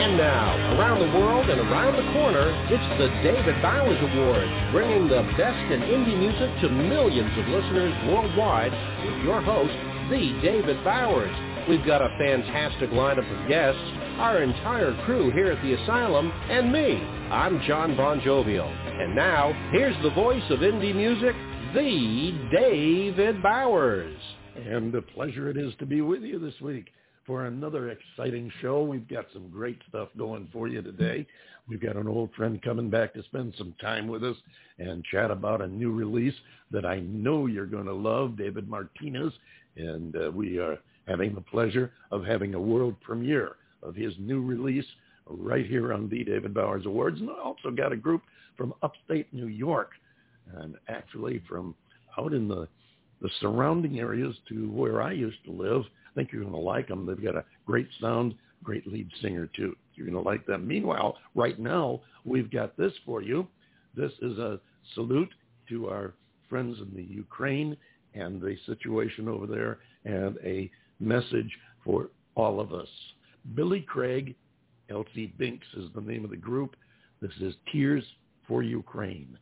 And now, around the world and around the corner, it's the David Bowers Awards, bringing the best in indie music to millions of listeners worldwide with your host, the David Bowers. We've got a fantastic lineup of guests, our entire crew here at the Asylum, and me. I'm John Bon Jovial. And now, here's the voice of indie music, the David Bowers. And a pleasure it is to be with you this week for another exciting show. We've got some great stuff going for you today. We've got an old friend coming back to spend some time with us and chat about a new release that I know you're going to love, David Martinez. And uh, we are having the pleasure of having a world premiere of his new release right here on the David Bowers Awards. And I also got a group from upstate New York and actually from out in the, the surrounding areas to where I used to live I think you're going to like them. They've got a great sound, great lead singer too. You're going to like them. Meanwhile, right now, we've got this for you. This is a salute to our friends in the Ukraine and the situation over there and a message for all of us. Billy Craig, Elsie Binx is the name of the group. This is Tears for Ukraine.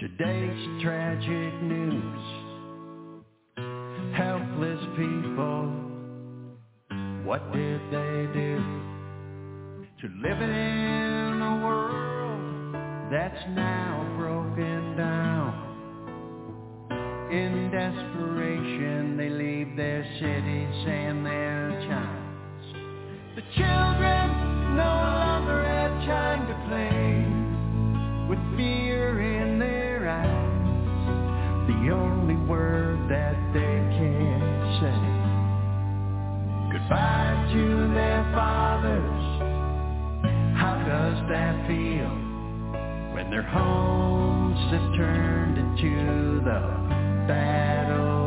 Today's tragic news. Helpless people, what did they do? To living in a world that's now broken down. In desperation they leave their cities and their towns. The children no longer have time to play with fear word that they can't say goodbye to their fathers. How does that feel when their homes have turned into the battlefield?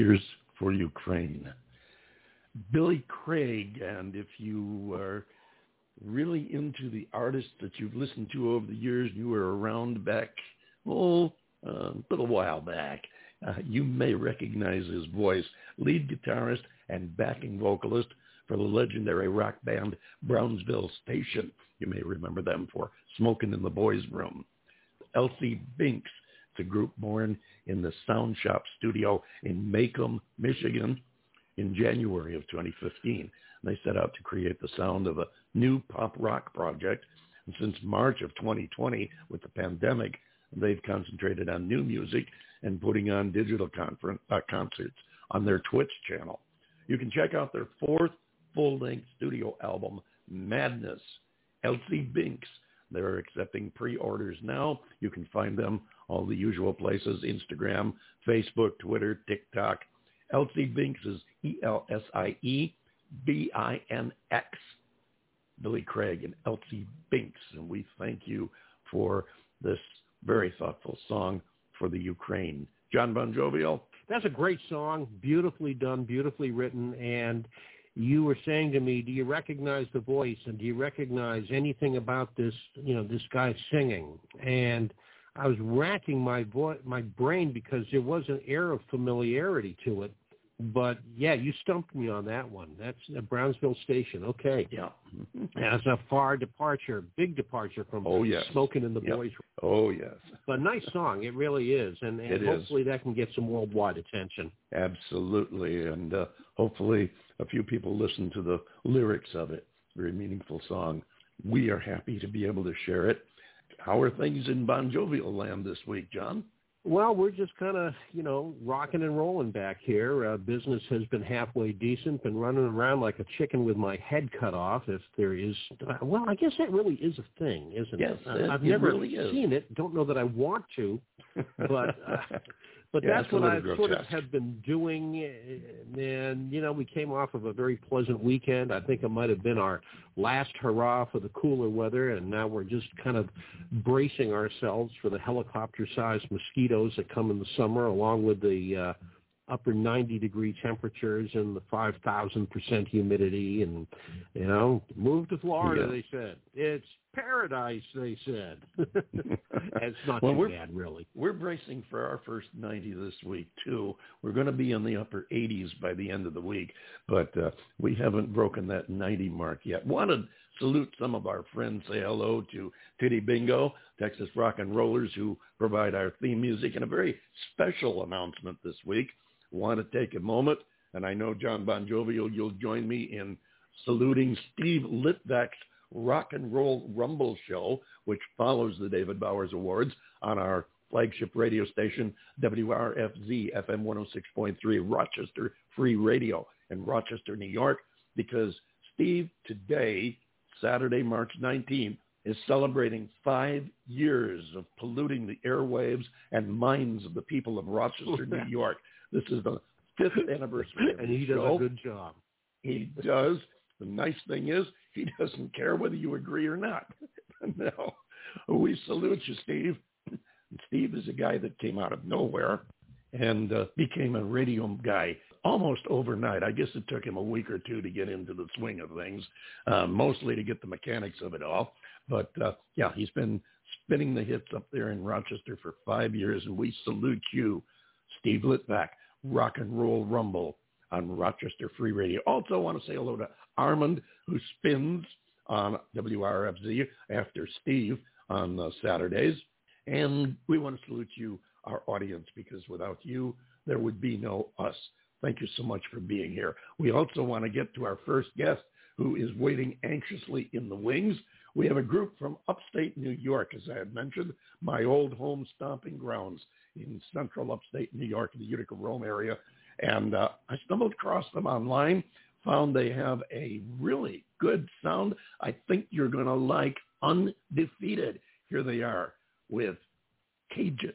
Tears for Ukraine. Billy Craig, and if you are really into the artists that you've listened to over the years, you were around back, oh, a little while back, uh, you may recognize his voice. Lead guitarist and backing vocalist for the legendary rock band Brownsville Station. You may remember them for Smoking in the Boys Room. Elsie Binx, it's a group born in the Sound Shop studio in Macomb, Michigan in January of 2015. They set out to create the sound of a new pop rock project. And since March of 2020, with the pandemic, they've concentrated on new music and putting on digital uh, concerts on their Twitch channel. You can check out their fourth full-length studio album, Madness, Elsie Binx. They're accepting pre-orders now. You can find them all the usual places, Instagram, Facebook, Twitter, TikTok. Elsie Binx is E-L-S-I-E B-I-N-X. Billy Craig and Elsie Binx. And we thank you for this very thoughtful song for the Ukraine. John Bon Jovial. That's a great song, beautifully done, beautifully written, and you were saying to me, do you recognize the voice and do you recognize anything about this, you know, this guy singing? And I was racking my vo- my brain because there was an air of familiarity to it. But yeah, you stumped me on that one. That's a Brownsville Station. Okay. Yeah. That's a far departure, big departure from Oh, yes. Smoking in the Yep. Boys. Oh, yes. But nice song. It really is. And, and It is. hopefully that can get some worldwide attention. Absolutely. And uh, hopefully a few people listen to the lyrics of it. Very meaningful song. We are happy to be able to share it. How are things in Bon Jovial land this week, John? Well, we're just kind of, you know, rocking and rolling back here. Uh, business has been halfway decent, been running around like a chicken with my head cut off, if there is. Uh, well, I guess that really is a thing, isn't Yes, it? Uh, it- I've it never really is. seen it. Don't know that I want to, but uh, but Yeah, that's what I little sort of have been doing. And you know, we came off of a very pleasant weekend. I think it might have been our last hurrah for the cooler weather, and now we're just kind of bracing ourselves for the helicopter-sized mosquitoes that come in the summer, along with the uh, upper 90 degree temperatures and the 5,000% humidity. And, you know, move to Florida, Yeah. they said. It's paradise, they said. it's not Well, too bad, really. We're bracing for our first 90 this week, too. We're going to be in the upper 80s by the end of the week, but uh, we haven't broken that 90 mark yet. Want to salute some of our friends, say hello to Titty Bingo, Texas Rock and Rollers, who provide our theme music, and a very special announcement this week. Want to take a moment, and I know John Bon Jovial, you'll join me in saluting Steve Litvak's Rock and Roll Rumble Show, which follows the David Bowers Awards on our flagship radio station, WRFZ FM 106.3, Rochester Free Radio in Rochester, New York, because Steve today, Saturday, March 19th, is celebrating five years of polluting the airwaves and minds of the people of Rochester, New York. This is the fifth anniversary of And he does show. a good job. He does. The nice thing is he doesn't care whether you agree or not. no. We salute you, Steve. Steve is a guy that came out of nowhere and uh, became a radio guy almost overnight. I guess it took him a week or two to get into the swing of things, uh, mostly to get the mechanics of it all. But uh, yeah, he's been spinning the hits up there in Rochester for five years, and we salute you, Steve Litvak, Rock and Roll Rumble on Rochester Free Radio. Also want to say hello to Armand, who spins on WRFZ after Steve on uh, Saturdays. And we want to salute you, our audience, because without you, there would be no us. Thank you so much for being here. We also want to get to our first guest who is waiting anxiously in the wings. We have a group from upstate New York, as I had mentioned, my old home stomping grounds in central upstate New York, the Utica Rome area. And uh, I stumbled across them online, found they have a really good sound. I think you're going to like Undefeated. Here they are with Cages.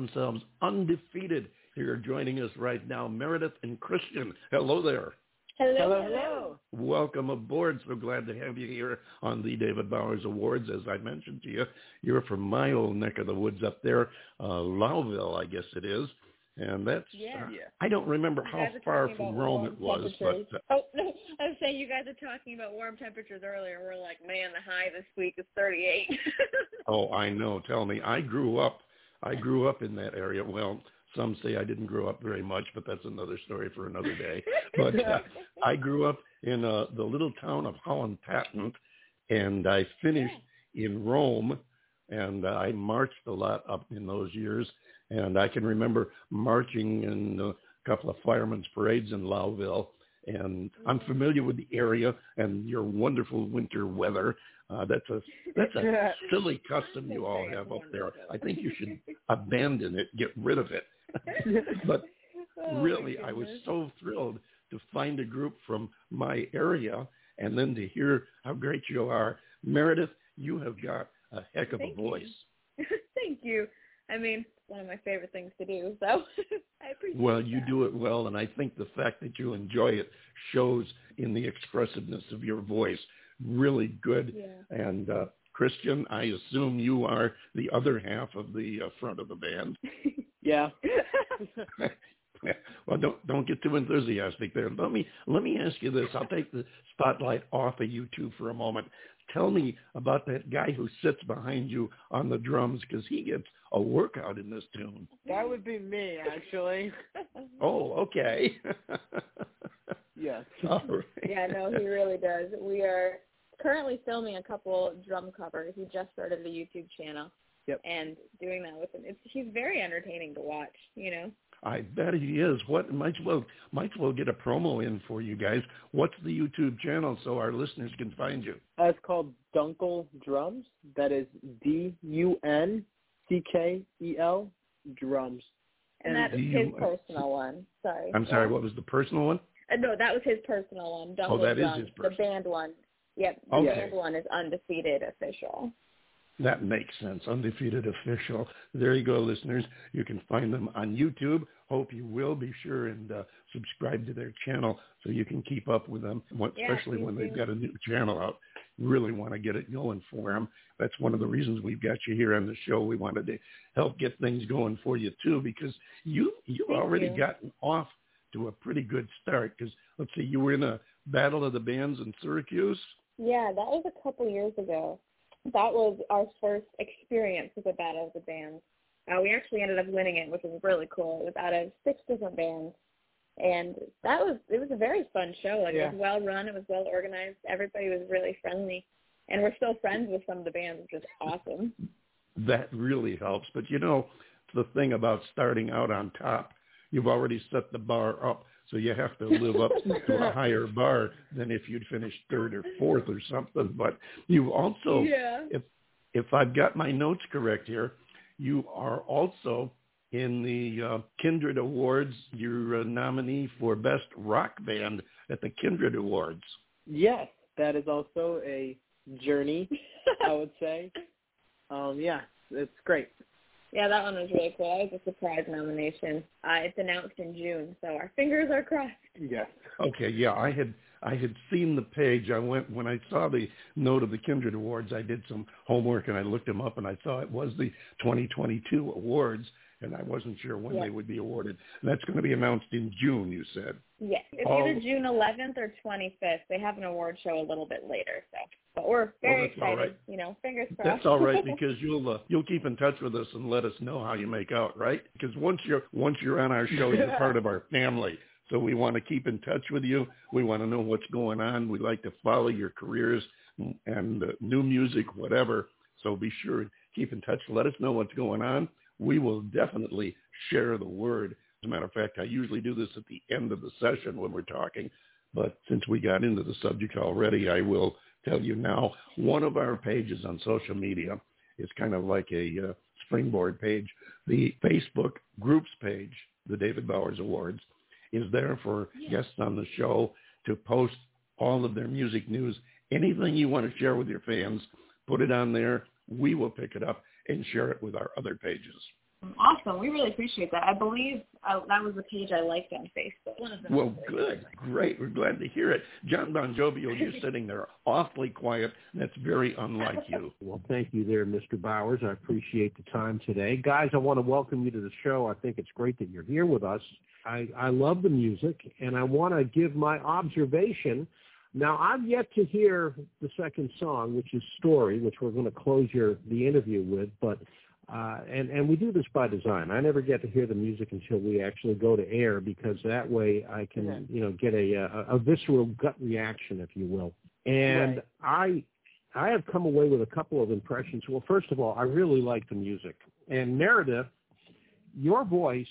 Themselves Undefeated here joining us right now, Meredith and Christian. Hello there. Hello, hello. Welcome aboard. So glad to have you here on the David Bowers Awards. As I mentioned to you, you're from my old neck of the woods up there, uh, Lowville, I guess it is. And that's, yeah. Uh, I don't remember how far from Rome it was, but uh, Oh, no, I was saying you guys are talking about warm temperatures earlier. We're like, man, the high this week is 38. Oh, I know. Tell me. I grew up. I grew up in that area. Well, some say I didn't grow up very much, but that's another story for another day. But uh, I grew up in uh, the little town of Holland Patent, and I finished in Rome, and uh, I marched a lot up in those years. And I can remember marching in a couple of firemen's parades in Lowville. And I'm familiar with the area and your wonderful winter weather. Uh, that's a that's a silly custom you all have up there. I think you should abandon it, get rid of it. but Oh, really, I was so thrilled to find a group from my area and then to hear how great you are. Meredith, you have got a heck of Thank a you. voice. Thank you. I mean, it's one of my favorite things to do, so I appreciate Well, you that. do it well, and I think the fact that you enjoy it shows in the expressiveness of your voice. Really good. Yeah. And uh, Christian, I assume you are the other half of the uh, front of the band. Yeah. well, don't don't get too enthusiastic there. Let me let me ask you this. I'll take the spotlight off of you two for a moment. Tell me about that guy who sits behind you on the drums because he gets a workout in this tune. That would be me, actually. Oh, okay. Yes. All right. yeah, no, he really does. We are currently filming a couple drum covers. He just started a YouTube channel. Yep. And doing that with him, it's he's very entertaining to watch. You know. I bet he is. What might as well might as well get a promo in for you guys. What's the YouTube channel so our listeners can find you? Uh, it's called Dunckel Drums. That is D U N C K E L Drums. And And that's do his personal one. Sorry. I'm sorry, what was the personal one? Uh, no, that was his personal one. Dunckel Oh, that is Drums. his The personal. band one. Yep. The Okay. band one is undefeated official. That makes sense. Undefeated official. There you go, listeners. You can find them on YouTube. Hope you will be sure and uh, subscribe to their channel so you can keep up with them, Yeah, especially please when they've got a new channel out. Really want to get it going for them. That's one of the reasons we've got you here on the show. We wanted to help get things going for you too, because you you've Thank already you. gotten off to a pretty good start. Because let's see, you were in a battle of the bands in Syracuse. Yeah, that was a couple years ago. That was our first experience with a battle of the bands. Uh, we actually ended up winning it, which was really cool. It was out of six different bands, and that was it was a very fun show. Like Yeah. it was well run, it was well organized. Everybody was really friendly, and we're still friends with some of the bands, which is awesome. that really helps. But you know, the thing about starting out on top, you've already set the bar up, so you have to live up to a higher bar than if you'd finished third or fourth or something. But you also, yeah. if if I've got my notes correct here, you are also in the uh, Kindred Awards. You're a nominee for Best Rock Band at the Kindred Awards. Yes, that is also a journey, I would say. Um, yeah, it's great. Yeah, that one was really cool. That was a surprise nomination. Uh, it's announced in June, so our fingers are crossed. Yes. Okay, yeah, I had I had seen the page. I went when I saw the note of the Kindred Awards. I did some homework and I looked them up, and I saw it was the 2022 awards, and I wasn't sure when Yeah. they would be awarded. And that's going to be announced in June. You said. Yes, it's Oh. either June 11th or 25th. They have an award show a little bit later, so but we're very that's all excited. right. You know, fingers crossed. That's all right because you'll uh, you'll keep in touch with us and let us know how you make out, right? Because once you're once you're on our show, you're part of our family. So we want to keep in touch with you. We want to know what's going on. We like to follow your careers and uh, new music, whatever. So be sure and keep in touch. Let us know what's going on. We will definitely share the word. As a matter of fact, I usually do this at the end of the session when we're talking. But since we got into the subject already, I will tell you now. One of our pages on social media is kind of like a uh, springboard page. The Facebook groups page, the David Bowers Awards, is there for guests on the show to post all of their music news. Anything you want to share with your fans, put it on there. We will pick it up and share it with our other pages. Awesome. We really appreciate that. I believe uh, that was the page I liked on Facebook. One of Well, good. Great. We're glad to hear it. John Bon Jovial, you're sitting there awfully quiet. That's very unlike you. Well, thank you there, Mr. Bowers. I appreciate the time today. Guys, I want to welcome you to the show. I think it's great that you're here with us. I, I love the music, and I want to give my observation. Now, I've yet to hear the second song, which is Story, which we're going to close your the interview with, but uh, and and we do this by design. I never get to hear the music until we actually go to air because that way I can Yeah. you know get a, a a visceral gut reaction, if you will. And I I have come away with a couple of impressions. Well, first of all, I really like the music. And Meredith, your voice,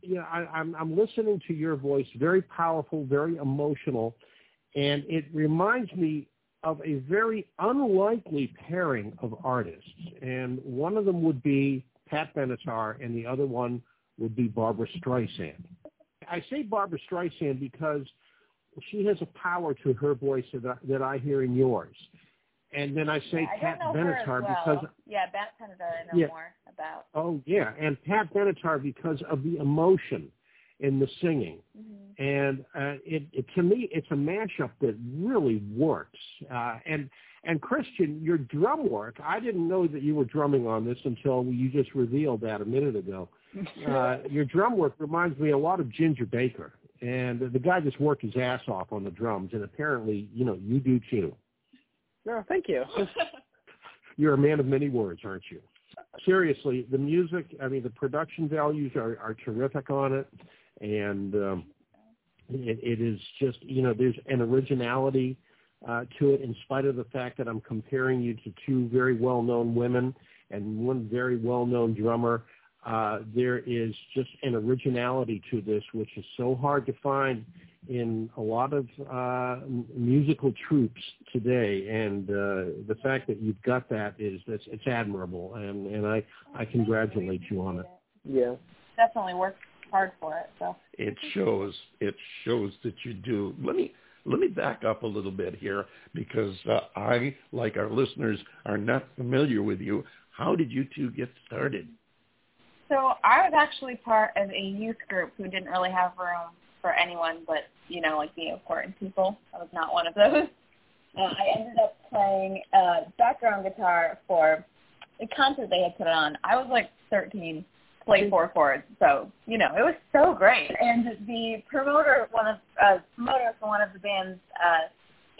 you know, I, I'm I'm listening to your voice, very powerful, very emotional, and it reminds me of a very unlikely pairing of artists. And one of them would be Pat Benatar, and the other one would be Barbra Streisand. I say Barbra Streisand because she has a power to her voice that I, that I hear in yours. And then I say I Pat don't know her as Benatar well. because yeah, Bat Benatar I know Yeah. more about. oh yeah, and Pat Benatar because of the emotion in the singing. Mm-hmm. And uh, it, it to me, it's a mashup that really works. Uh, and and Christian, your drum work, I didn't know that you were drumming on this until you just revealed that a minute ago. Uh, your drum work reminds me a lot of Ginger Baker, and the guy just worked his ass off on the drums, and apparently, you know, you do too. No, thank you. You're a man of many words, aren't you? Seriously, the music, I mean, the production values are, are terrific on it. And um, it, it is just, you know, there's an originality uh, to it in spite of the fact that I'm comparing you to two very well-known women and one very well-known drummer. Uh, there is just an originality to this, which is so hard to find in a lot of uh, musical troupes today, and uh, the fact that you've got that is it's, it's admirable, and, and I, I congratulate you on it. Yeah. Definitely worked hard for it. So It shows. It shows that you do. Let me let me back up a little bit here because uh, I, like our listeners, are not familiar with you. How did you two get started? So I was actually part of a youth group who didn't really have room for anyone but, you know, like the important people. I was not one of those. Uh, I ended up playing uh, background guitar for a concert they had put on. I was like 13, played four chords, so you know it was so great. And the promoter, one of uh, promoter for one of the bands, uh,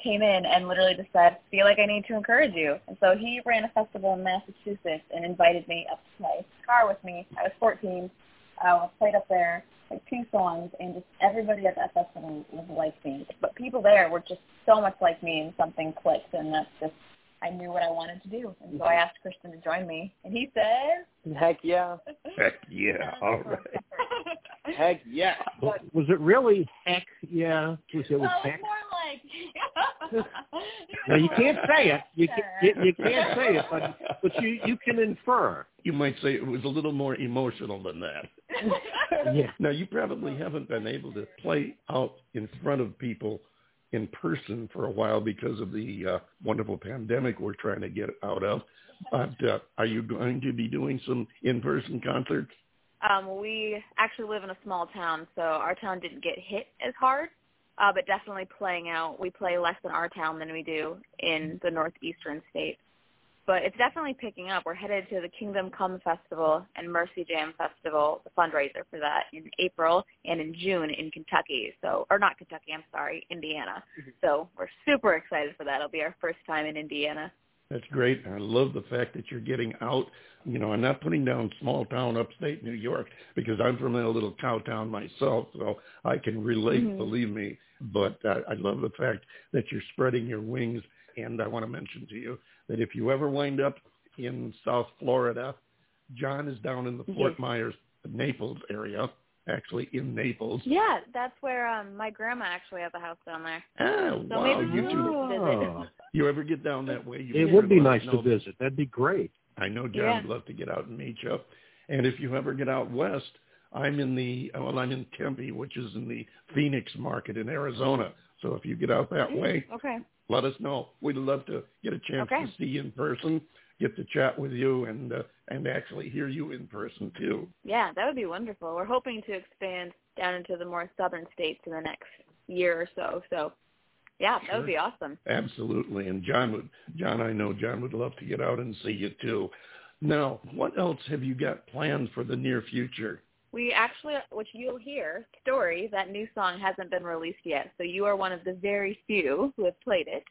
came in and literally just said, "Feel like I need to encourage you." And so he ran a festival in Massachusetts and invited me up to play guitar with me. I was 14. Uh, I played up there like two songs, and just everybody at that festival was like me. But people there were just so much like me, and something clicked, and that's just I knew what I wanted to do. And so I asked Christian to join me, and he said, Heck yeah. Heck yeah! All right. Heck yeah. Was was it really heck? Yeah, was it was well, heck? more like. Now you can't say it. You can't, you, you can't say it, but but you you can infer. You might say it was a little more emotional than that. Yeah. Now, you probably haven't been able to play out in front of people in person for a while because of the uh, wonderful pandemic we're trying to get out of. But uh, are you going to be doing some in-person concerts? Um, we actually live in a small town, so our town didn't get hit as hard, uh, but definitely playing out. We play less in our town than we do in the northeastern states. But it's definitely picking up. We're headed to the Kingdom Come Festival and Mercy Jam Festival, the fundraiser for that, in April and in June in Kentucky. So, or not Kentucky, I'm sorry, Indiana. So we're super excited for that. It'll be our first time in Indiana. That's great. I love the fact that you're getting out. You know, I'm not putting down small town upstate New York because I'm from a little cow town myself, so I can relate, Mhm. believe me. But uh, I love the fact that you're spreading your wings. And I want to mention to you that if you ever wind up in South Florida, John is down in the Fort Yes. Myers, Naples area, actually in Naples. Yeah, that's where um my grandma actually has a house down there. Ah, So wow, maybe you we'll two. visit. Oh, You ever get down that way? You it would be nice to visit. That'd be great. I know John Yeah. would love to get out and meet you. And if you ever get out west, I'm in the well, I'm in Tempe, which is in the Phoenix market in Arizona. So if you get out that way, Okay. let us know. We'd love to get a chance Okay. to see you in person. Get to chat with you and uh, and actually hear you in person too. Yeah, that would be wonderful. We're hoping to expand down into the more southern states in the next year or so. So yeah, that would be awesome. Absolutely. And John would John I know John would love to get out and see you too. Now, what else have you got planned for the near future? We actually, which you'll hear, story that new song hasn't been released yet. So you are one of the very few who have played it.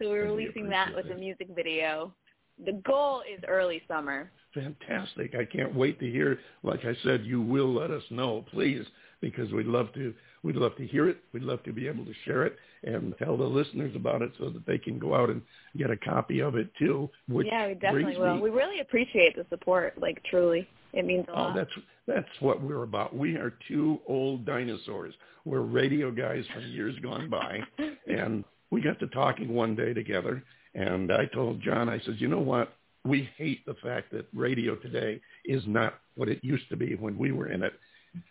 So we're releasing that with a music video. The goal is early summer. Fantastic. I can't wait to hear. Like I said, you will let us know, please, because we'd love to we'd love to hear it. We'd love to be able to share it and tell the listeners about it so that they can go out and get a copy of it too. Which yeah, we definitely will. Me, we really appreciate the support, like truly. It means a oh, lot. that's that's what we're about. We are two old dinosaurs. We're radio guys from years gone by, and we got to talking one day together. And I told John, I said, you know what? We hate the fact that radio today is not what it used to be when we were in it.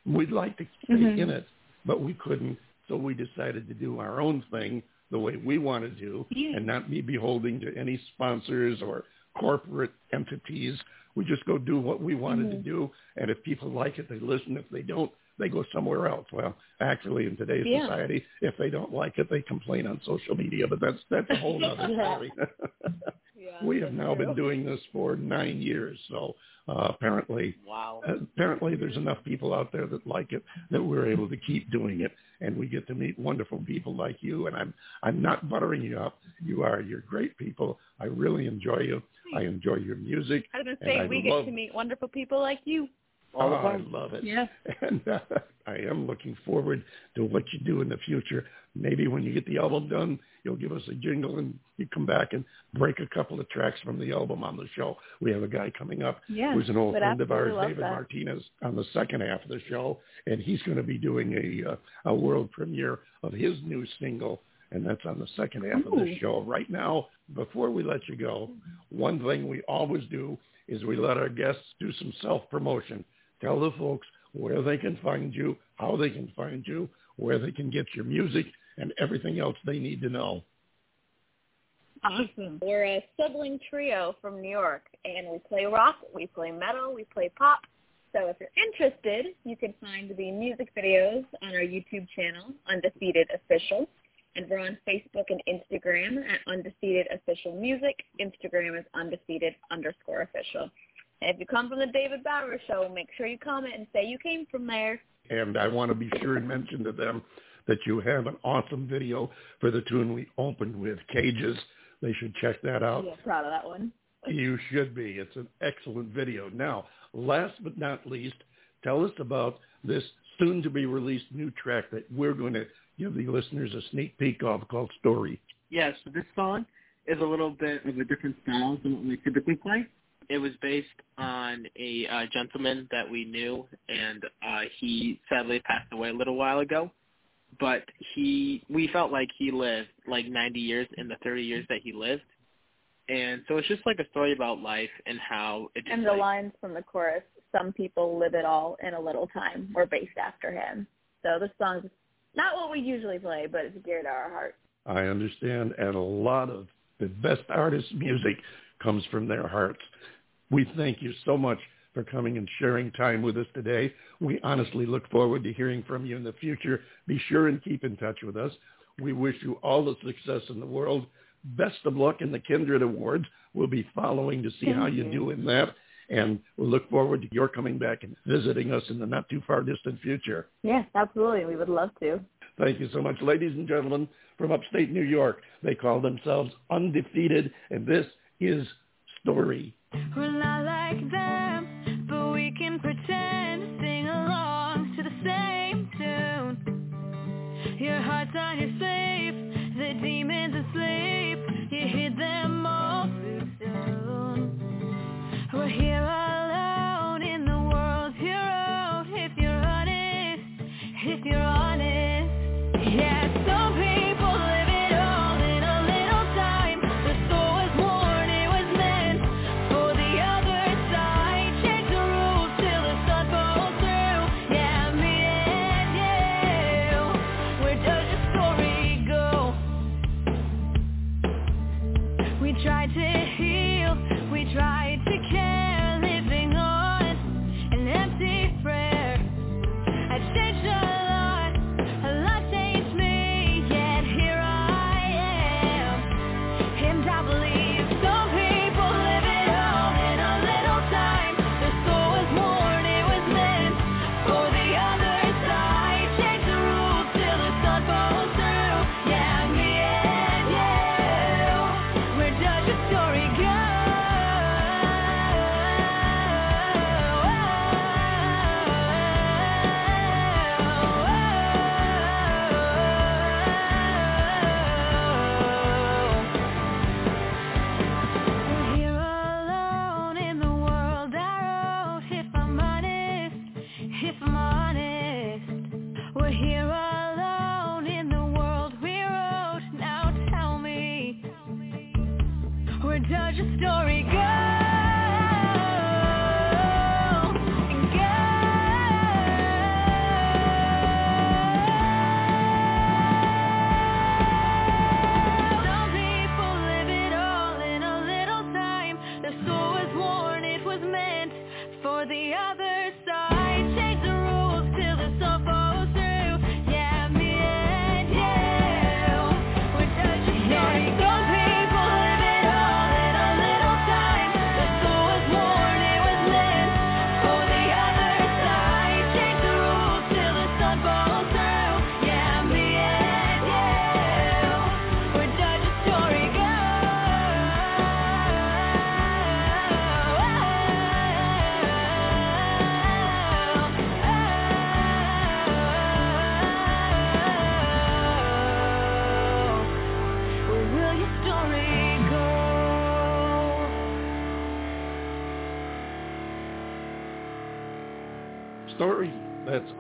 We'd like to stay mm-hmm. in it, but we couldn't. So we decided to do our own thing the way we want to do yeah. and not be beholden to any sponsors or corporate entities. We just go do what we wanted mm-hmm. to do. And if people like it, they listen. If they don't, they go somewhere else. Well, actually, in today's yeah. society, if they don't like it, they complain on social media. But that's that's a whole other story. yeah, we have now true. been doing this for nine years, so uh, apparently, wow. Apparently, there's enough people out there that like it that we're able to keep doing it, and we get to meet wonderful people like you. And I'm I'm not buttering you up. You are you're great people. I really enjoy you. I enjoy your music. I was going to say we love, get to meet wonderful people like you. All oh, I love it. Yeah. And uh, I am looking forward to what you do in the future. Maybe when you get the album done, you'll give us a jingle and you come back and break a couple of tracks from the album on the show. We have a guy coming up yeah, who's an old friend of ours, David that. Martinez, on the second half of the show, and he's going to be doing a uh, a world premiere of his new single and that's on the second half Ooh. of the show. Right now, before we let you go, one thing we always do is we let our guests do some self-promotion. Tell the folks where they can find you, how they can find you, where they can get your music, and everything else they need to know. Awesome. We're a sibling trio from New York, and we play rock, we play metal, we play pop. So if you're interested, you can find the music videos on our YouTube channel, Undefeated Official. And we're on Facebook and Instagram at Undefeated Official Music. Instagram is Undefeated underscore official. And if you come from the David Bauer Show, make sure you comment and say you came from there. And I want to be sure and mention to them that you have an awesome video for the tune we opened with, Cages. They should check that out. Yeah, proud of that one. you should be. It's an excellent video. Now, last but not least, tell us about this soon-to-be released new track that we're going to give the listeners a sneak peek of called Story. Yes, yeah, so this song is a little bit of a different style than what we typically play. It was based on a uh, gentleman that we knew, and uh, he sadly passed away a little while ago. But he, we felt like he lived like 90 years in the 30 years that he lived, and so it's just like a story about life and how it. Just, and the like, lines from the chorus, "Some people live it all in a little time," were based after him. So this song's not what we usually play, but it's dear to our heart. I understand, and a lot of the best artists' music comes from their hearts. We thank you so much for coming and sharing time with us today. We honestly look forward to hearing from you in the future. Be sure and keep in touch with us. We wish you all the success in the world. Best of luck in the Kindred Awards. We'll be following to see Thank how you, you do in that. And we'll look forward to your coming back and visiting us in the not too far distant future. Yes, absolutely. We would love to. Thank you so much, ladies and gentlemen from upstate New York. They call themselves Undefeated, and this is Story. We're not like them, but we can pretend sing along to the same tune. Your heart's on your sleeve, the demons asleep. You hit them all too soon. We're here alone in the world's hero. If you're honest, if you're honest, yeah. Some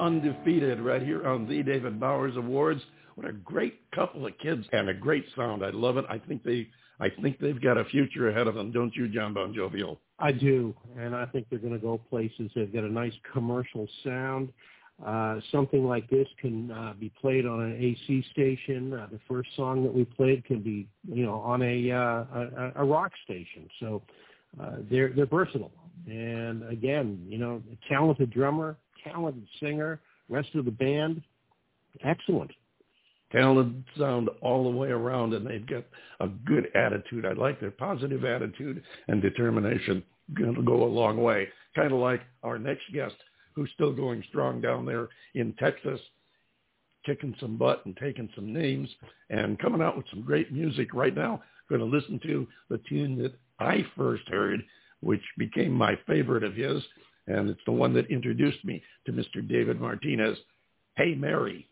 undefeated right here on the David Bowers Awards. What a great couple of kids and a great sound. I love it. I think they I think they've got a future ahead of them, don't you, John Bon Jovial? I do, and I think they're going to go places. They've got a nice commercial sound. Uh, something like this can uh, be played on an AC station. Uh, the first song that we played can be, you know, on a uh, a, a rock station. So uh, they're they're versatile. And again, you know, a talented drummer, talented singer, rest of the band, excellent. Talented sound all the way around, and they've got a good attitude. I like their positive attitude and determination. Going to go a long way. Kind of like our next guest, who's still going strong down there in Texas, kicking some butt and taking some names and coming out with some great music right now. Going to listen to the tune that I first heard, which became my favorite of his, and it's the one that introduced me to Mr. David Martinez. Hey, Mary.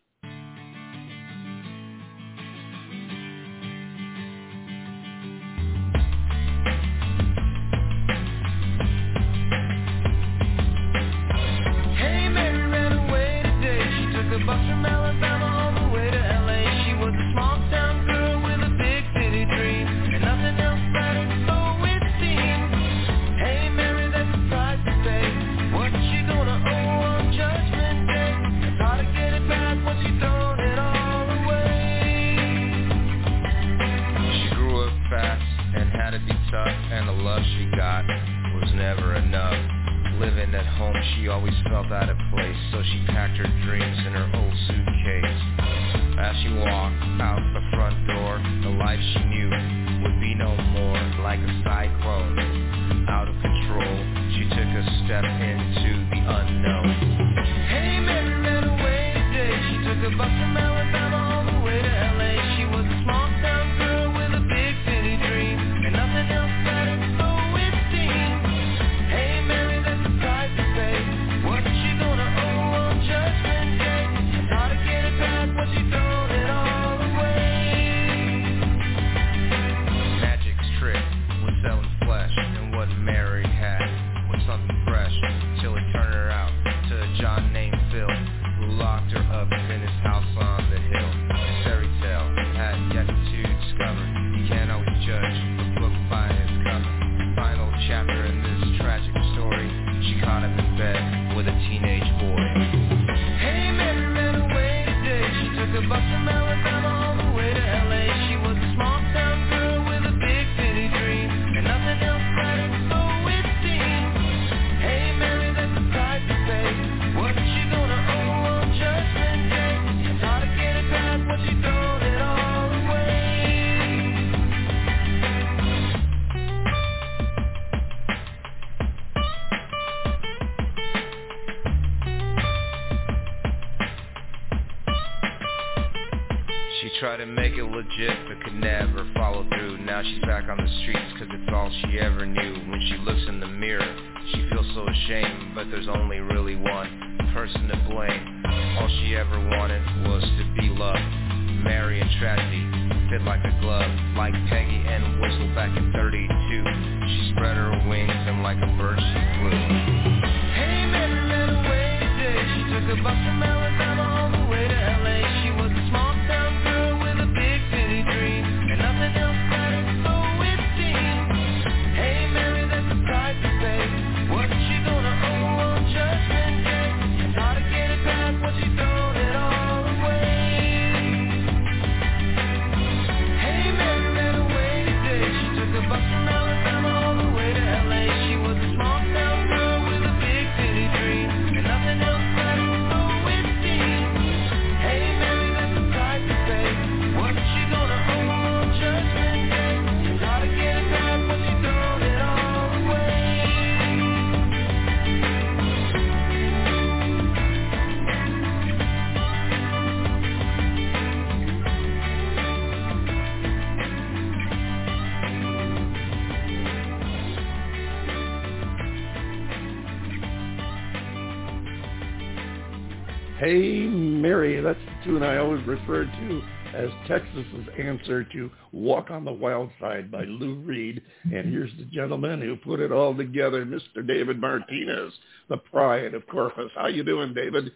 The tune I always referred to as Texas's answer to Walk on the Wild Side by Lou Reed. And here's the gentleman who put it all together, Mr. David Martinez, the pride of Corpus. How you doing, David?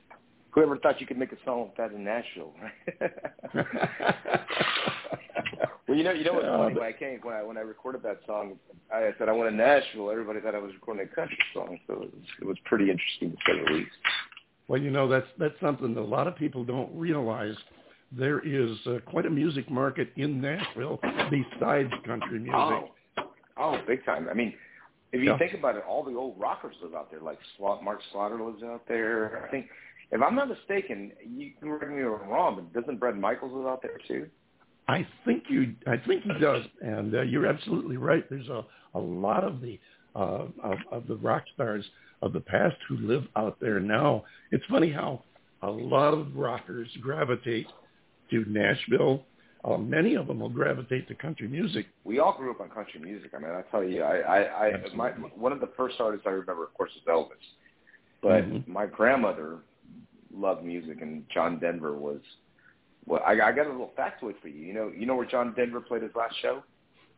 Whoever thought you could make a song like that in Nashville? well, you know, you know what's funny? When I came, when I when I recorded that song, I said I went to Nashville. Everybody thought I was recording a country song, so it was, it was pretty interesting to say the least. Well, you know, that's that's something that a lot of people don't realize. There is uh, quite a music market in Nashville besides country music. Oh, oh, big time. I mean, if you yeah. think about it, all the old rockers live out there. Like Mark Slaughter lives out there. I think, if I'm not mistaken, you can correct me if I'm wrong, but doesn't Bret Michaels live out there too? I think you. I think he does, and uh, you're absolutely right. There's a a lot of the uh, of, of the rock stars of the past who live out there now. It's funny how a lot of rockers gravitate to Nashville. Uh, many of them will gravitate to country music. We all grew up on country music. I mean, I tell you, I, I, I my, one of the first artists I remember, of course, is Elvis. But mm-hmm. my grandmother loved music, and John Denver was. Well, I, I got a little factoid for you. You know, you know where John Denver played his last show?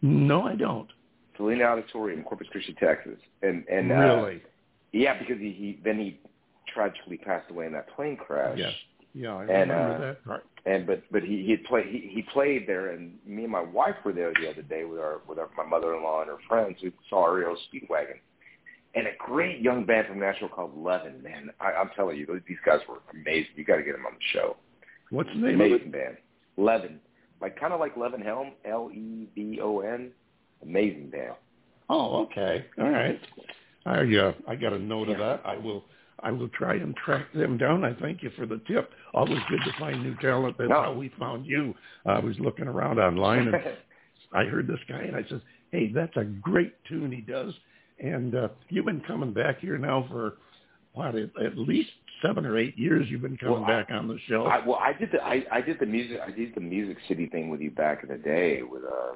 No, I don't. Selena Auditorium, Corpus Christi, Texas, and and really, uh, yeah, because he, he then he tragically passed away in that plane crash. Yes. Yeah, I and, remember uh, that. Right. And but but he he played he, he played there, and me and my wife were there the other day with our with our, my mother-in-law and her friends. We saw REO Speedwagon, and a great young band from Nashville called Levon. Man, I, I'm telling you, these guys were amazing. You got to get them on the show. What's the name amazing of it? band, Levon, like kind of like Levon Helm, L E V O N. Amazing band. Oh, okay. All right. I uh, I got a note of that. I will I will try and track them down. I thank you for the tip. Always good to find new talent. That's no. how we found you. I was looking around online and I heard this guy and I said, "Hey, that's a great tune he does." And uh, you've been coming back here now for what at, at least seven or eight years. You've been coming well, back on the show. I, well, I did the I, I did the music I did the Music City thing with you back in the day with uh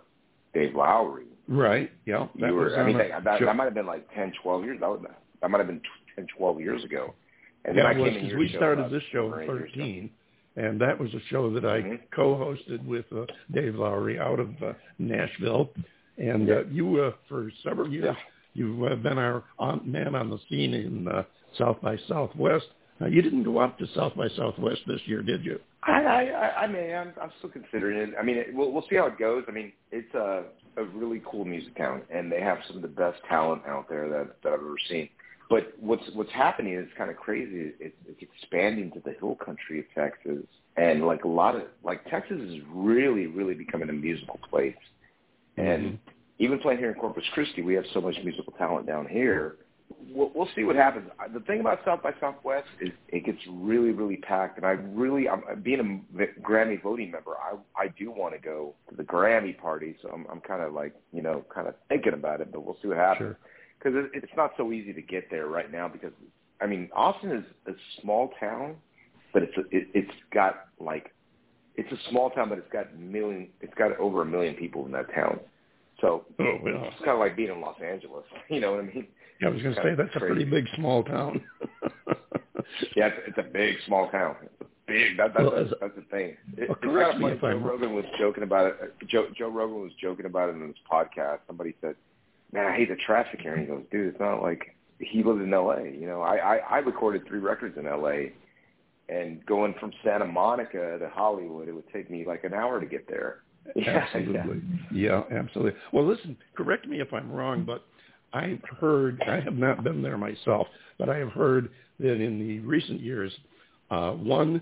Dave Lowry. Right. Yeah. That you were. I mean, that, that, that might have been like ten, twelve years. That, would, that might have been 10, 12 years ago. And yeah, then I was, came in we started this show in 13, and that was a show that I mm-hmm. co-hosted with uh, Dave Lowry out of uh, Nashville. And yeah. uh, you, uh, for several years, you've uh, been our on, man on the scene in uh, South by Southwest. Now, you didn't go up to South by Southwest this year, did you? I, I, I mean, I'm, I'm still considering it. I mean, it, we'll, we'll see how it goes. I mean, it's a, a really cool music town, and they have some of the best talent out there that, that I've ever seen. But what's what's happening is kind of crazy. It's, it's expanding to the hill country of Texas, and like a lot of like Texas is really, really becoming a musical place. And Mm-hmm. even playing here in Corpus Christi, we have so much musical talent down here we'll, we'll see what happens. The thing about South by Southwest is it gets really, really packed, and I really, I'm being a Grammy voting member. I I do want to go to the Grammy party, so I'm I'm kind of like you know kind of thinking about it, but we'll see what happens because sure. it, it's not so easy to get there right now because I mean Austin is a small town, but it's a, it, it's got like it's a small town, but it's got million it's got over a million people in that town. So oh, well. it's kind of like being in Los Angeles. You know what I mean? Yeah, I was going to say that's crazy. a pretty big small town. yeah, it's, it's a big small town. It's big. That, that's, well, that's, that's the thing. It, well, it's kind of funny. Joe Rogan was joking about it. Uh, Joe, Joe Rogan was joking about it in his podcast. Somebody said, "Man, I hate the traffic here." And he goes, "Dude, it's not like he lives in L.A. You know, I, I I recorded three records in L.A. And going from Santa Monica to Hollywood, it would take me like an hour to get there. Yeah, absolutely. Yeah. yeah, absolutely. Well, listen, correct me if I'm wrong, but I've heard, I have not been there myself, but I have heard that in the recent years, uh, one,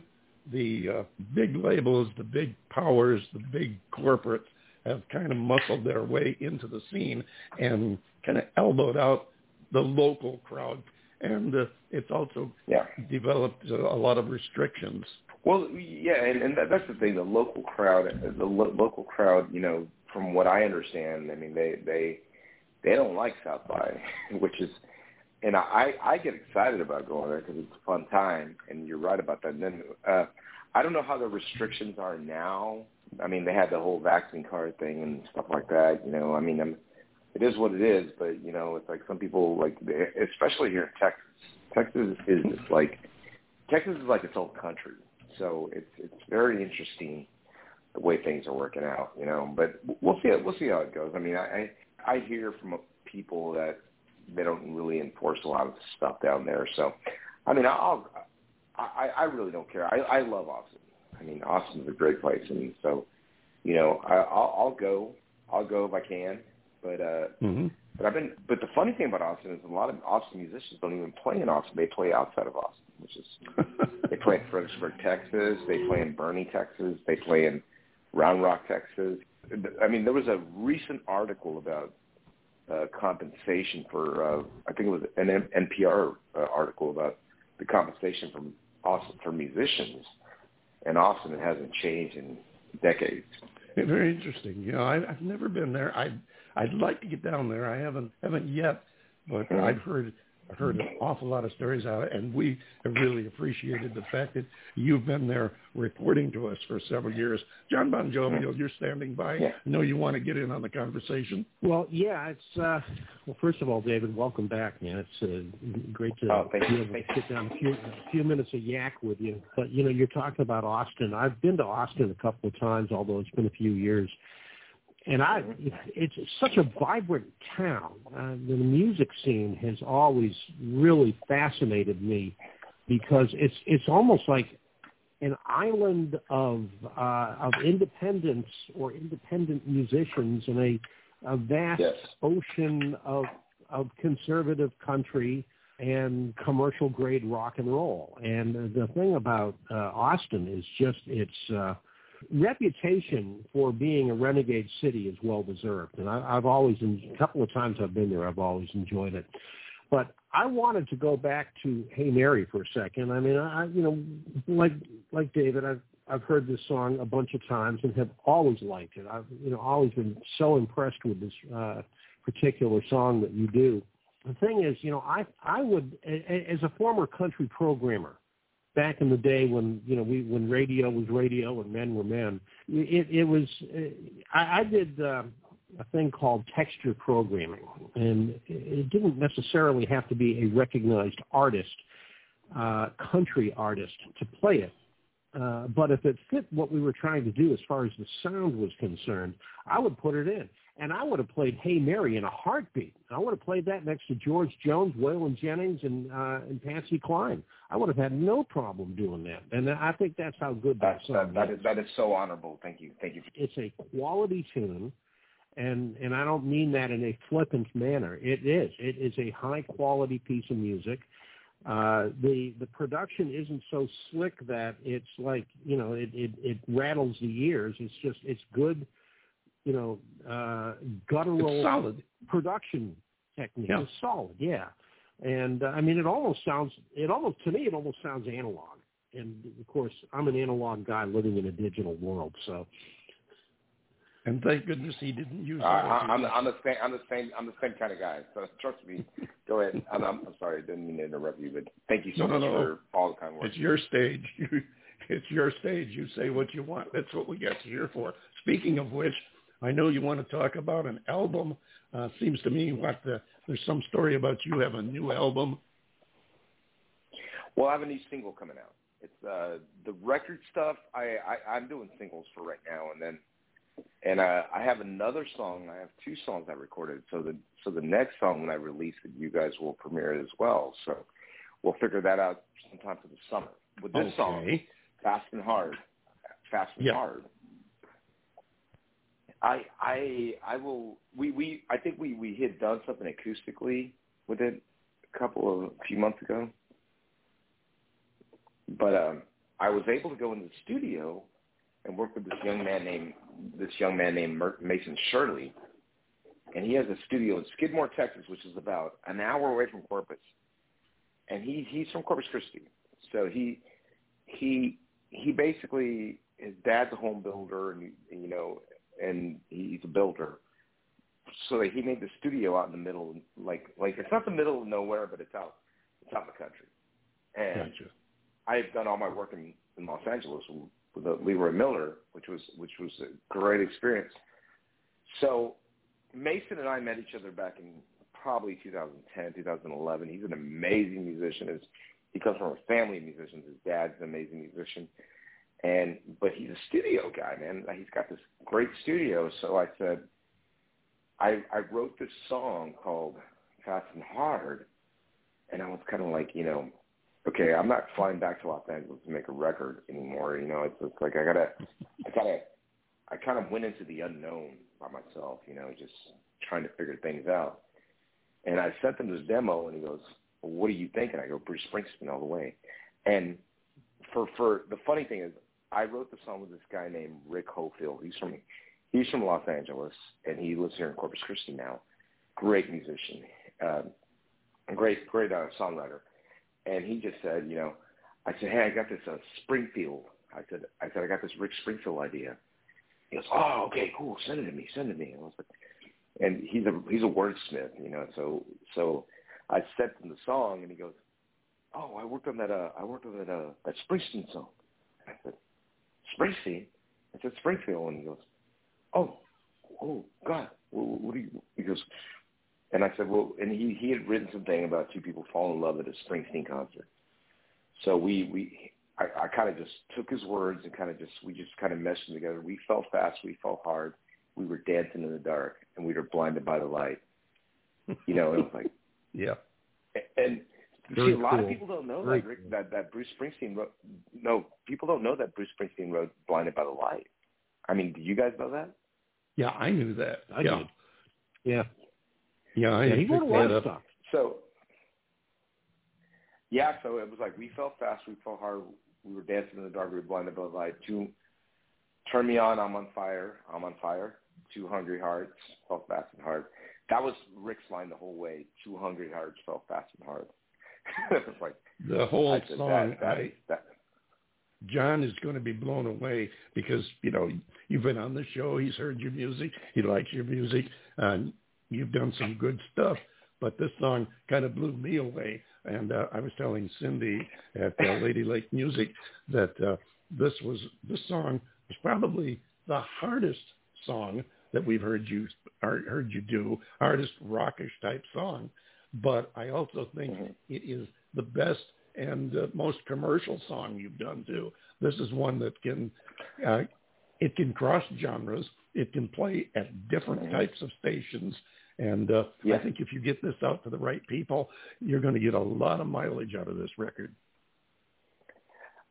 the uh, big labels, the big powers, the big corporates have kind of muscled their way into the scene and kind of elbowed out the local crowd. And uh, it's also yeah. developed a lot of restrictions. Well, yeah, and, and that, that's the thing. The local crowd, the lo- local crowd, you know, from what I understand, I mean, they they they don't like South by, which is, and I I get excited about going there because it's a fun time, and you're right about that. And then uh, I don't know how the restrictions are now. I mean, they had the whole vaccine card thing and stuff like that. You know, I mean, I'm, it is what it is, but you know, it's like some people like, especially here in Texas. Texas is like Texas is like its own country, so it's it's very interesting the way things are working out, you know. But we'll see we'll see how it goes. I mean, I I hear from people that they don't really enforce a lot of stuff down there. So, I mean, I'll I I really don't care. I I love Austin. I mean, Austin's a great place, and so you know, I, I'll I'll go I'll go if I can. But uh, mm-hmm. but I've been. But the funny thing about Austin is a lot of Austin musicians don't even play in Austin. They play outside of Austin, which is they play in Fredericksburg, Texas. They play in Boerne, Texas. They play in Round Rock, Texas. I mean, there was a recent article about uh, compensation for. Uh, I think it was an NPR uh, article about the compensation from Austin for musicians, and Austin it hasn't changed in decades. Very interesting. You know, I, I've never been there. I'd I'd like to get down there. I haven't haven't yet, but mm-hmm. I've heard heard an awful lot of stories out, of it, and we have really appreciated the fact that you've been there reporting to us for several years. John Bon Jovi, you're standing by. Yeah. I know you want to get in on the conversation. Well, yeah, it's uh, well. First of all, David, welcome back, man. It's uh, great to oh, be able to sit down a few, a few minutes of yak with you. But you know, you're talking about Austin. I've been to Austin a couple of times, although it's been a few years and I, it's such a vibrant town. Uh, the music scene has always really fascinated me because it's it's almost like an island of uh, of independence or independent musicians in a a vast yes. ocean of of conservative country and commercial grade rock and roll. And the thing about uh, Austin is just its uh, reputation for being a renegade city is well deserved, and I, I've always, a couple of times I've been there, I've always enjoyed it. But I wanted to go back to Hey Mary for a second. I mean, I, you know, like like David, I've I've heard this song a bunch of times and have always liked it. I've you know always been so impressed with this uh, particular song that you do. The thing is, you know, I I would as a former country programmer, back in the day when you know we when radio was radio and men were men. It, it was I, I did uh, a thing called texture programming, and it didn't necessarily have to be a recognized artist, uh, country artist, to play it. Uh, but if it fit what we were trying to do as far as the sound was concerned, I would put it in and I would have played Hey Mary in a heartbeat. I would have played that next to George Jones, Waylon Jennings, and uh, and Patsy Cline. I would have had no problem doing that, and I think that's how good that song that, that is. That is so honorable. Thank you. Thank you. It's a quality tune, and and I don't mean that in a flippant manner. It is. It is a high quality piece of music. Uh, the the production isn't so slick that it's like you know it, it it rattles the ears. It's just it's good you know, uh, guttural solid. production technique. Yeah. It's solid, yeah. And uh, I mean, it almost sounds, it almost, to me, it almost sounds analog. And of course, I'm an analog guy living in a digital world, so. And thank goodness he didn't use. Uh, I'm, I'm the same. I'm the same. I'm the same kind of guy. So trust me. Go ahead. I'm, I'm, I'm sorry. I didn't mean to interrupt you, but thank you so no, much no, no. for all the kind words. It's your stage. it's your stage. You say what you want. That's what we got you here for. Speaking of which, I know you want to talk about an album. Uh, seems to me what the, there's some story about you have a new album. Well, I have a new single coming out. It's uh, the record stuff. I, I I'm doing singles for right now, and then and uh, I have another song. I have two songs I recorded. So the so the next song when I release it, you guys will premiere it as well. So we'll figure that out sometime for the summer. With this okay. song, Fast and Hard, Fast and yeah. Hard, I I I will. We we I think we we had done something acoustically with it a couple of a few months ago, but um, I was able to go into the studio and work with this young man named this young man named Mason Shirley, and he has a studio in Skidmore, Texas, which is about an hour away from Corpus, and he he's from Corpus Christi, so he he he basically his dad's a home builder and you know and he's a builder. So he made the studio out in the middle, like like it's not the middle of nowhere, but it's out it's out in the country. And gotcha. I've done all my work in, in Los Angeles with the Leroy Miller, which was which was a great experience. So Mason and I met each other back in probably 2010, 2011. He's an amazing musician. His he comes from a family of musicians. His dad's an amazing musician, and but he's a studio guy, man. He's got this great studio. So I said, I I wrote this song called Fast and Hard, and I was kind of like, you know, okay, I'm not flying back to Los Angeles to make a record anymore. You know, it's, it's like I gotta, I gotta, I kind of went into the unknown by myself. You know, just trying to figure things out. And I sent him this demo, and he goes, well, "What do you think?" And I go, "Bruce Springsteen all the way." And for for the funny thing is, I wrote the song with this guy named Rick Hofield. He's from he's from Los Angeles, and he lives here in Corpus Christi now. Great musician, uh, great great uh, songwriter. And he just said, you know, I said, hey, I got this uh, Springfield. I said, I said, I got this Rick Springfield idea. He goes, oh, okay, cool. Send it to me. Send it to me. And I was like, and he's a he's a wordsmith, you know. So so I sent him the song, and he goes, "Oh, I worked on that. Uh, I worked on that uh, that Springsteen song." I said, "Springsteen." I said, "Springfield," and he goes, "Oh, oh God, what, what do you?" He goes, and I said, "Well," and he he had written something about two people falling in love at a Springsteen concert. So we we I, I kind of just took his words and kind of just we just kind of meshed them together. We fell fast, we fell hard we were dancing in the dark and we were blinded by the light. You know, it was like, yeah. And Very see, a lot cool. of people don't know Very that, Rick, that that Bruce Springsteen wrote. No, people don't know that Bruce Springsteen wrote "Blinded by the Light." I mean, do you guys know that? Yeah, I knew that. I yeah. did. Yeah. Yeah, I yeah, he wrote a lot of stuff. So, yeah, so it was like we fell fast, we fell hard, we were dancing in the dark, we were blinded by the light. Two, turn me on, I'm on fire, I'm on fire. Two hungry hearts, fell fast and hard. That was Rick's line the whole way. Two hungry hearts, fell fast and hard. like The whole said, song, that, that, I, that, John is going to be blown away because you know you've been on the show. He's heard your music. He likes your music, and you've done some good stuff. But this song kind of blew me away. And uh, I was telling Cindy at uh, Lady Lake Music that uh, this was this song was probably the hardest song that we've heard you heard you do, hardest rockish type song. But I also think Mhm. it is the best and uh, most commercial song you've done too. This is one that can uh, it can cross genres. It can play at different Mhm. types of stations. And uh, Yeah. I think if you get this out to the right people, you're going to get a lot of mileage out of this record.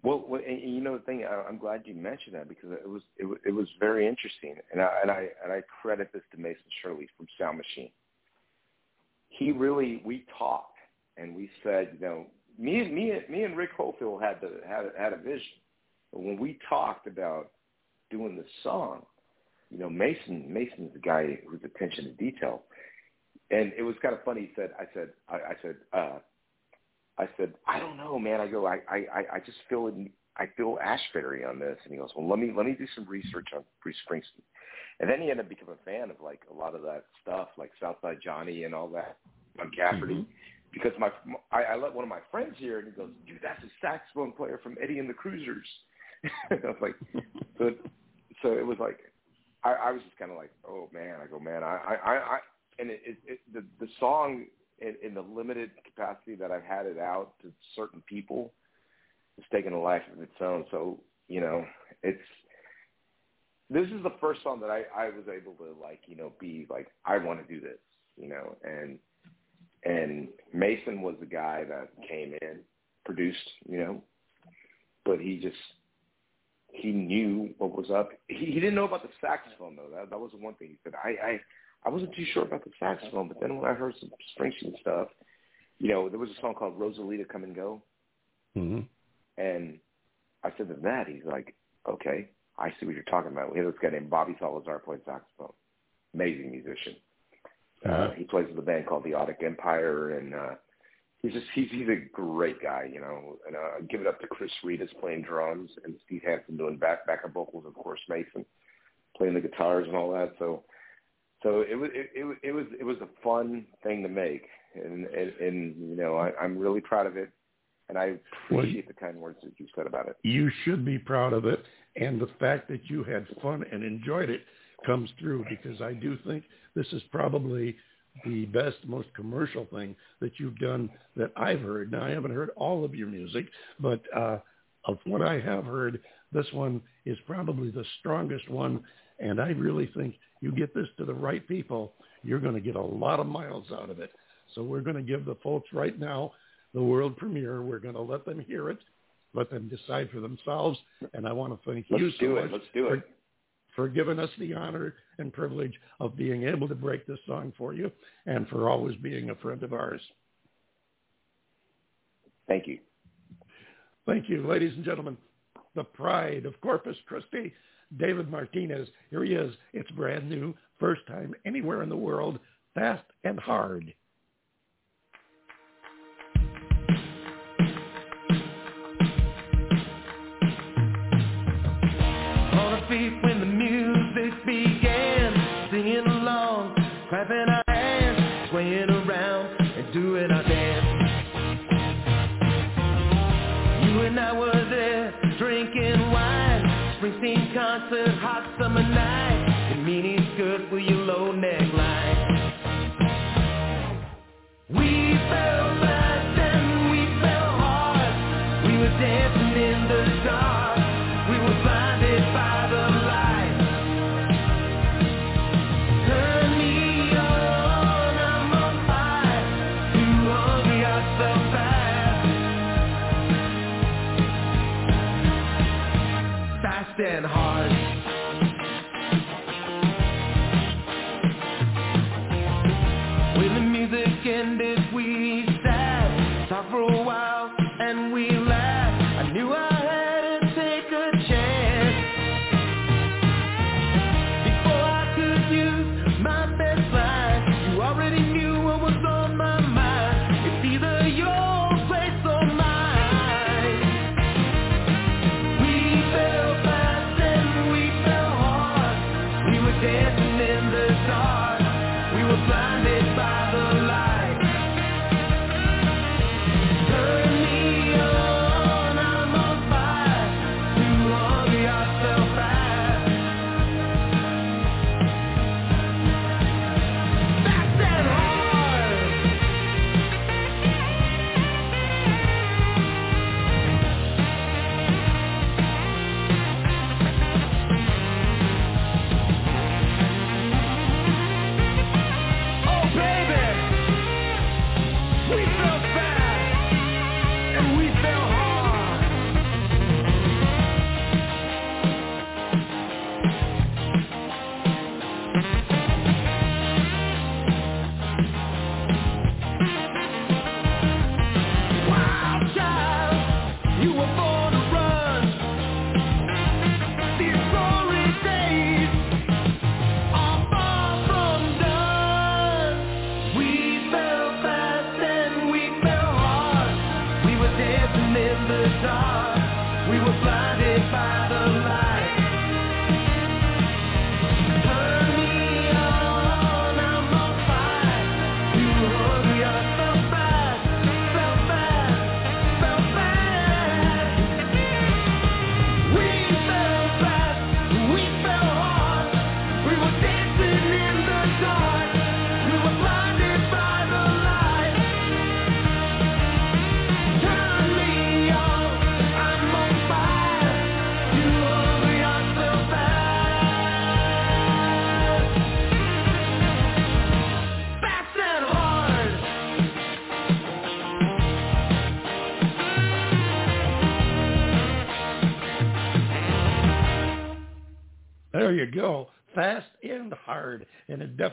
Well, well and, you know the thing, I, I'm glad you mentioned that because it was it, it was very interesting, and I and I and I credit this to Mason Shirley from Sound Machine. He really we talked and we said, you know, me and me and me and Rick Hofield had the had had a vision, but when we talked about doing this song, you know, Mason Mason's the guy who's attention to detail, and it was kind of funny. He said, I said, I, I said. uh I said, I don't know, man. I go, I, I, I just feel it. I feel Asbury on this, and he goes, well, let me let me do some research on Bruce Springsteen, and then he ended up becoming a fan of like a lot of that stuff, like Southside Johnny and all that John Cafferty, mm-hmm. because my I, I let one of my friends hear, it, and he goes, dude, that's a saxophone player from Eddie and the Cruisers. I was like, so, so it was like, I, I was just kind of like, oh man. I go, man, I, I, I, I and it, it, it the the song in, in the limited capacity that I've had it out to certain people, it's taken a life of its own. So you know, it's this is the first song that I I was able to like you know be like I want to do this, you know, and and Mason was the guy that came in, produced, you know, but he just he knew what was up. He, he didn't know about the saxophone though. That that was the one thing he said. I I I wasn't too sure about the saxophone, but then when I heard some Springsteen stuff, you know, there was a song called Rosalita Come and Go, Mm-hmm. And I said to Matt, he's like, okay, I see what you're talking about. We had this guy named Bobby Salazar played saxophone, amazing musician. Uh, Uh-huh. he plays with a band called the Audic Empire, and uh, he's just he's he's a great guy, you know. And uh, give it up to Chris Reedus playing drums, and Steve Hansen doing back backup vocals, of course, Mason playing the guitars and all that. So so it was it, it, was- it was it was a fun thing to make, and and, and you know I, I'm really proud of it, and I Well, appreciate the kind words that you said about it. you should be proud of it. And the fact that you had fun and enjoyed it comes through because I do think this is probably the best, most commercial thing that you've done that I've heard. Now, I haven't heard all of your music, but uh, of what I have heard, this one is probably the strongest one. And I really think you get this to the right people, you're going to get a lot of miles out of it. So we're going to give the folks right now the world premiere. We're going to let them hear it, let them decide for themselves. And I want to thank Let's you do so it. much Let's do for, it. for giving us the honor and privilege of being able to break this song for you and for always being a friend of ours. Thank you. Thank you, ladies and gentlemen. The pride of Corpus Christi, David Martinez. Here he is. It's brand new, first time anywhere in the world, fast and hard.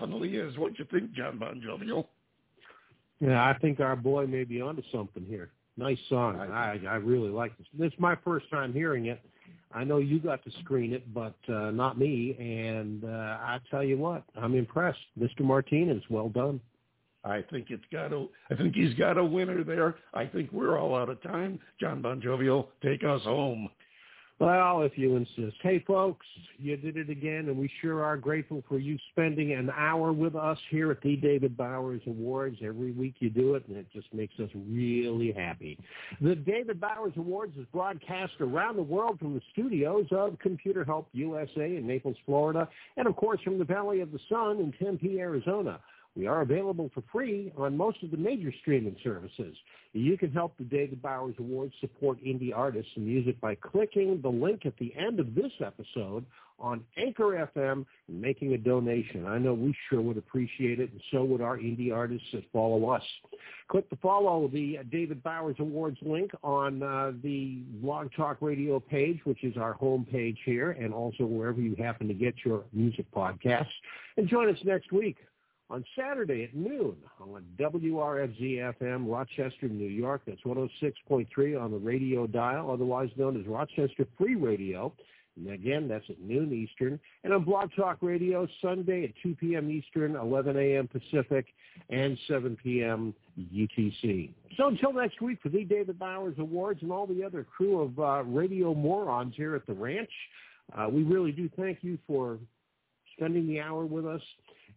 Definitely is. What you think, John Bon Jovial? Yeah, I think our boy may be onto something here. Nice song. I I really like this. This is my first time hearing it. I know you got to screen it, but uh, not me. And uh, I tell you what, I'm impressed, Mr. Martinez. Well done. I think it's got a. I think he's got a winner there. I think we're all out of time. John Bon Jovial, take us home. Well, if you insist. Hey, folks, you did it again, and we sure are grateful for you spending an hour with us here at the David Bowers Awards. Every week you do it, and it just makes us really happy. The David Bowers Awards is broadcast around the world from the studios of Computer Help USA in Naples, Florida, and of course from the Valley of the Sun in Tempe, Arizona. We are available for free on most of the major streaming services. You can help the David Bowers Awards support indie artists and music by clicking the link at the end of this episode on Anchor FM and making a donation. I know we sure would appreciate it, and so would our indie artists that follow us. Click the follow the David Bowers Awards link on uh, the Blog Talk Radio page, which is our home page here, and also wherever you happen to get your music podcasts. And join us next week on Saturday at noon on WRFZ-FM, Rochester, New York. That's 106.3 on the radio dial, otherwise known as Rochester Free Radio. And again, that's at noon Eastern. And on Blog Talk Radio, Sunday at 2 p.m. Eastern, 11 a.m. Pacific, and 7 p.m. UTC. So until next week for the David Bowers Awards and all the other crew of uh, radio morons here at the ranch, uh, we really do thank you for spending the hour with us.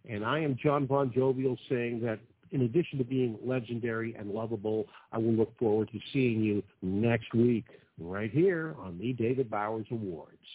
And I am John Bon Jovial saying that in addition to being legendary and lovable, I will look forward to seeing you next week right here on the David Bowers Awards.